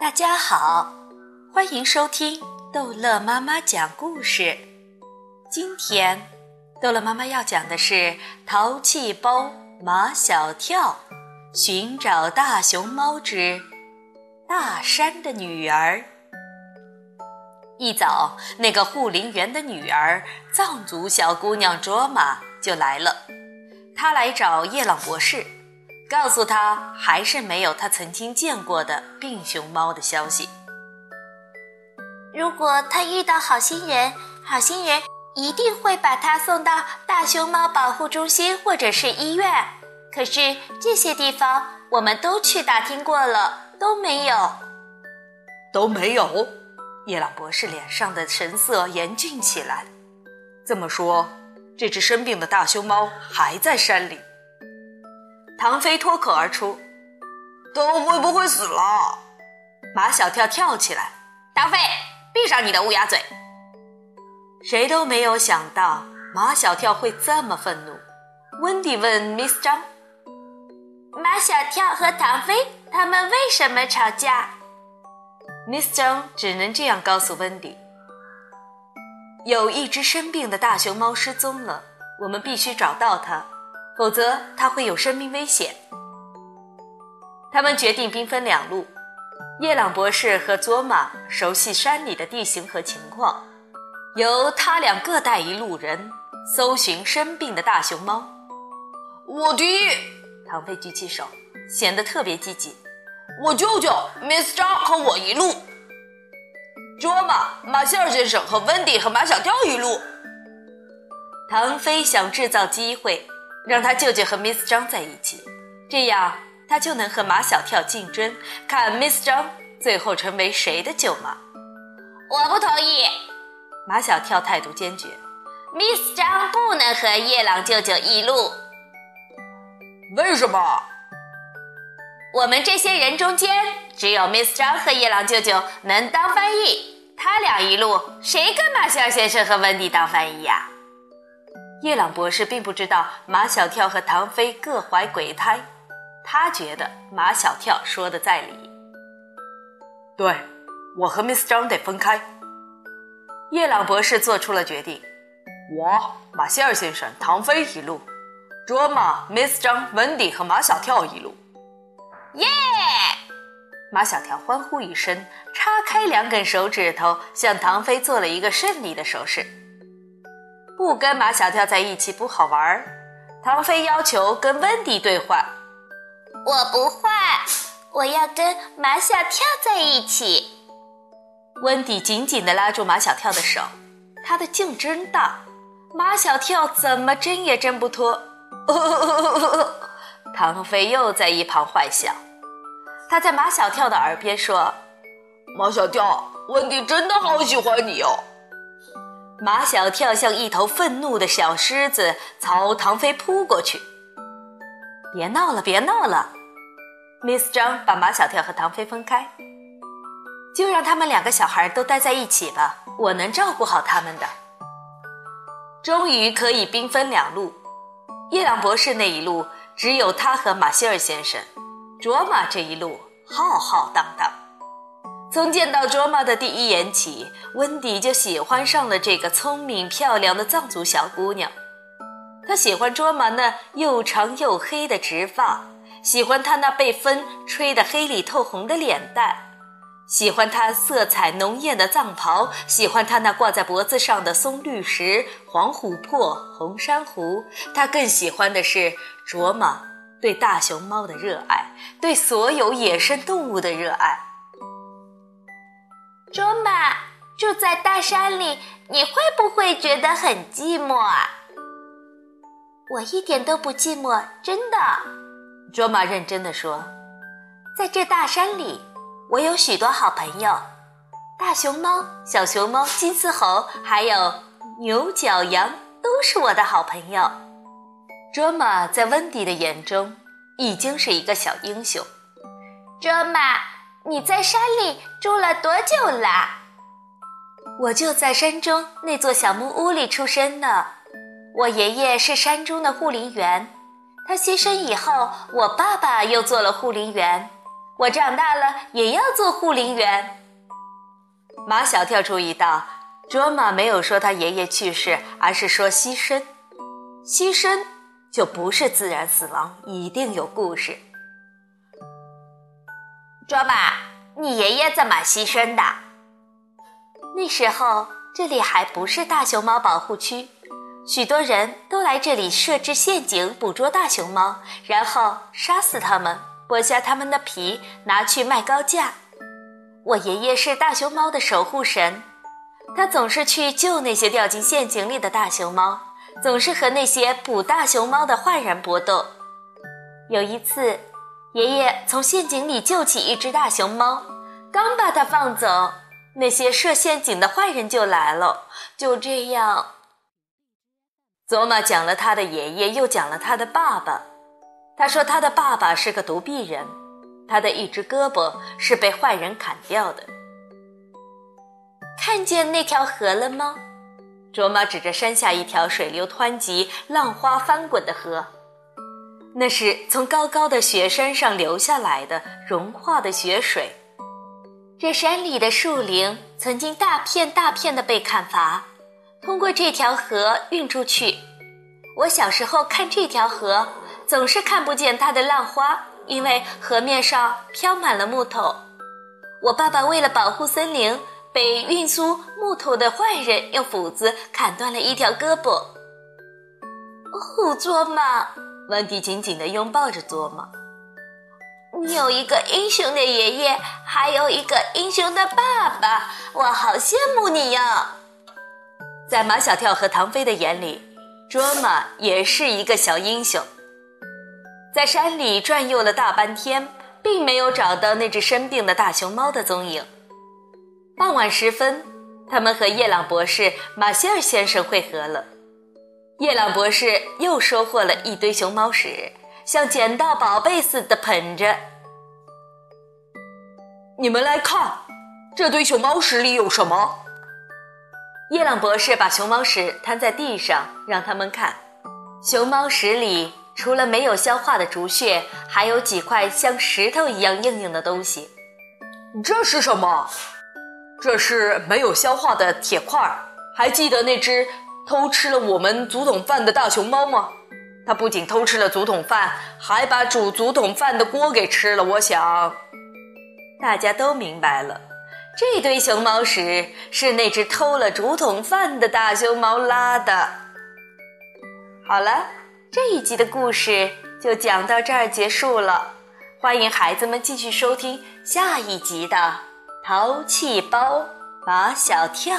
大家好，欢迎收听逗乐妈妈讲故事。今天，逗乐妈妈要讲的是《淘气包马小跳寻找大熊猫之大山的女儿》。一早，那个护林员的女儿藏族小姑娘卓玛就来了，她来找叶朗博士。告诉他，还是没有他曾经见过的病熊猫的消息。如果他遇到好心人，好心人一定会把他送到大熊猫保护中心或者是医院。可是这些地方我们都去打听过了，都没有，都没有。叶朗博士脸上的神色严峻起来。这么说，这只生病的大熊猫还在山里。唐飞脱口而出：“它会不会死了？”马小跳跳起来：“唐飞，闭上你的乌鸦嘴！”谁都没有想到马小跳会这么愤怒。温迪问 Miss 张：“马小跳和唐飞他们为什么吵架？”Miss 张只能这样告诉温迪：“有一只生病的大熊猫失踪了，我们必须找到它。”否则，他会有生命危险。他们决定兵分两路，叶朗博士和佐玛熟悉山里的地形和情况，由他俩各带一路人搜寻生病的大熊猫。我提议，唐飞举起手，显得特别积极。我舅舅 Miss 张和我一路，卓玛、马歇尔先生和温迪和马小跳一路。唐飞想制造机会。让他舅舅和 Miss 张在一起，这样他就能和马小跳竞争，看 Miss 张最后成为谁的舅妈。我不同意，马小跳态度坚决。Miss 张不能和夜郎舅舅一路。为什么？我们这些人中间，只有 Miss 张和夜郎舅舅能当翻译，他俩一路，谁跟马歇尔先生和温迪当翻译呀？叶朗博士并不知道马小跳和唐飞各怀鬼胎，他觉得马小跳说的在理。对，我和 Miss 张得分开。叶朗博士做出了决定，我马歇尔先生、唐飞一路，卓玛、Miss 张、文迪和马小跳一路。耶！马小跳欢呼一声，叉开两根手指头，向唐飞做了一个胜利的手势。不跟马小跳在一起不好玩儿，唐飞要求跟温迪兑换。我不换，我要跟马小跳在一起。温迪紧紧地拉住马小跳的手，他的劲真大，马小跳怎么挣也挣不脱。唐飞又在一旁坏笑，他在马小跳的耳边说：“马小跳，温迪真的好喜欢你哦。”马小跳像一头愤怒的小狮子，朝唐飞扑过去。别闹了，别闹了！Miss 张把马小跳和唐飞分开，就让他们两个小孩都待在一起吧，我能照顾好他们的。终于可以兵分两路，叶朗博士那一路只有他和马歇尔先生，卓玛这一路浩浩荡荡。从见到卓玛的第一眼起，温迪就喜欢上了这个聪明漂亮的藏族小姑娘。他喜欢卓玛那又长又黑的直发，喜欢她那被风吹得黑里透红的脸蛋，喜欢她色彩浓艳的藏袍，喜欢她那挂在脖子上的松绿石、黄琥珀、红珊瑚。他更喜欢的是卓玛对大熊猫的热爱，对所有野生动物的热爱。卓玛住在大山里，你会不会觉得很寂寞啊？我一点都不寂寞，真的。卓玛认真的说：“在这大山里，我有许多好朋友，大熊猫、小熊猫、金丝猴，还有牛角羊，都是我的好朋友。”卓玛在温迪的眼中已经是一个小英雄。卓玛。你在山里住了多久啦？我就在山中那座小木屋里出生的。我爷爷是山中的护林员，他牺牲以后，我爸爸又做了护林员。我长大了也要做护林员。马小跳注意到，卓玛没有说他爷爷去世，而是说牺牲。牺牲就不是自然死亡，一定有故事。卓玛，你爷爷怎么牺牲的？那时候这里还不是大熊猫保护区，许多人都来这里设置陷阱捕捉大熊猫，然后杀死它们。剥下它们的皮，拿去卖高价。我爷爷是大熊猫的守护神，他总是去救那些掉进陷阱里的大熊猫，总是和那些捕大熊猫的坏人搏斗。有一次，爷爷从陷阱里救起一只大熊猫，刚把它放走，那些设陷阱的坏人就来了。就这样，佐玛讲了他的爷爷，又讲了他的爸爸。他说：“他的爸爸是个独臂人，他的一只胳膊是被坏人砍掉的。看见那条河了吗？”卓玛指着山下一条水流湍急、浪花翻滚的河，那是从高高的雪山上流下来的融化的雪水。这山里的树林曾经大片大片的被砍伐，通过这条河运出去。我小时候看这条河。总是看不见它的浪花，因为河面上飘满了木头。我爸爸为了保护森林，被运输木头的坏人用斧子砍断了一条胳膊。哦，佐玛，温迪紧紧地拥抱着卓玛。你有一个英雄的爷爷，还有一个英雄的爸爸，我好羡慕你呀！在马小跳和唐飞的眼里，卓玛也是一个小英雄。在山里转悠了大半天，并没有找到那只生病的大熊猫的踪影。傍晚时分，他们和叶朗博士、马歇尔先生会合了。叶朗博士又收获了一堆熊猫屎，像捡到宝贝似的捧着。你们来看，这堆熊猫屎里有什么？叶朗博士把熊猫屎摊在地上，让他们看。熊猫屎里。除了没有消化的竹屑，还有几块像石头一样硬硬的东西。这是什么？这是没有消化的铁块。还记得那只偷吃了我们竹筒饭的大熊猫吗？它不仅偷吃了竹筒饭，还把煮竹筒饭的锅给吃了。我想，大家都明白了，这堆熊猫屎是那只偷了竹筒饭的大熊猫拉的。好了。这一集的故事就讲到这儿结束了，欢迎孩子们继续收听下一集的《淘气包马小跳》。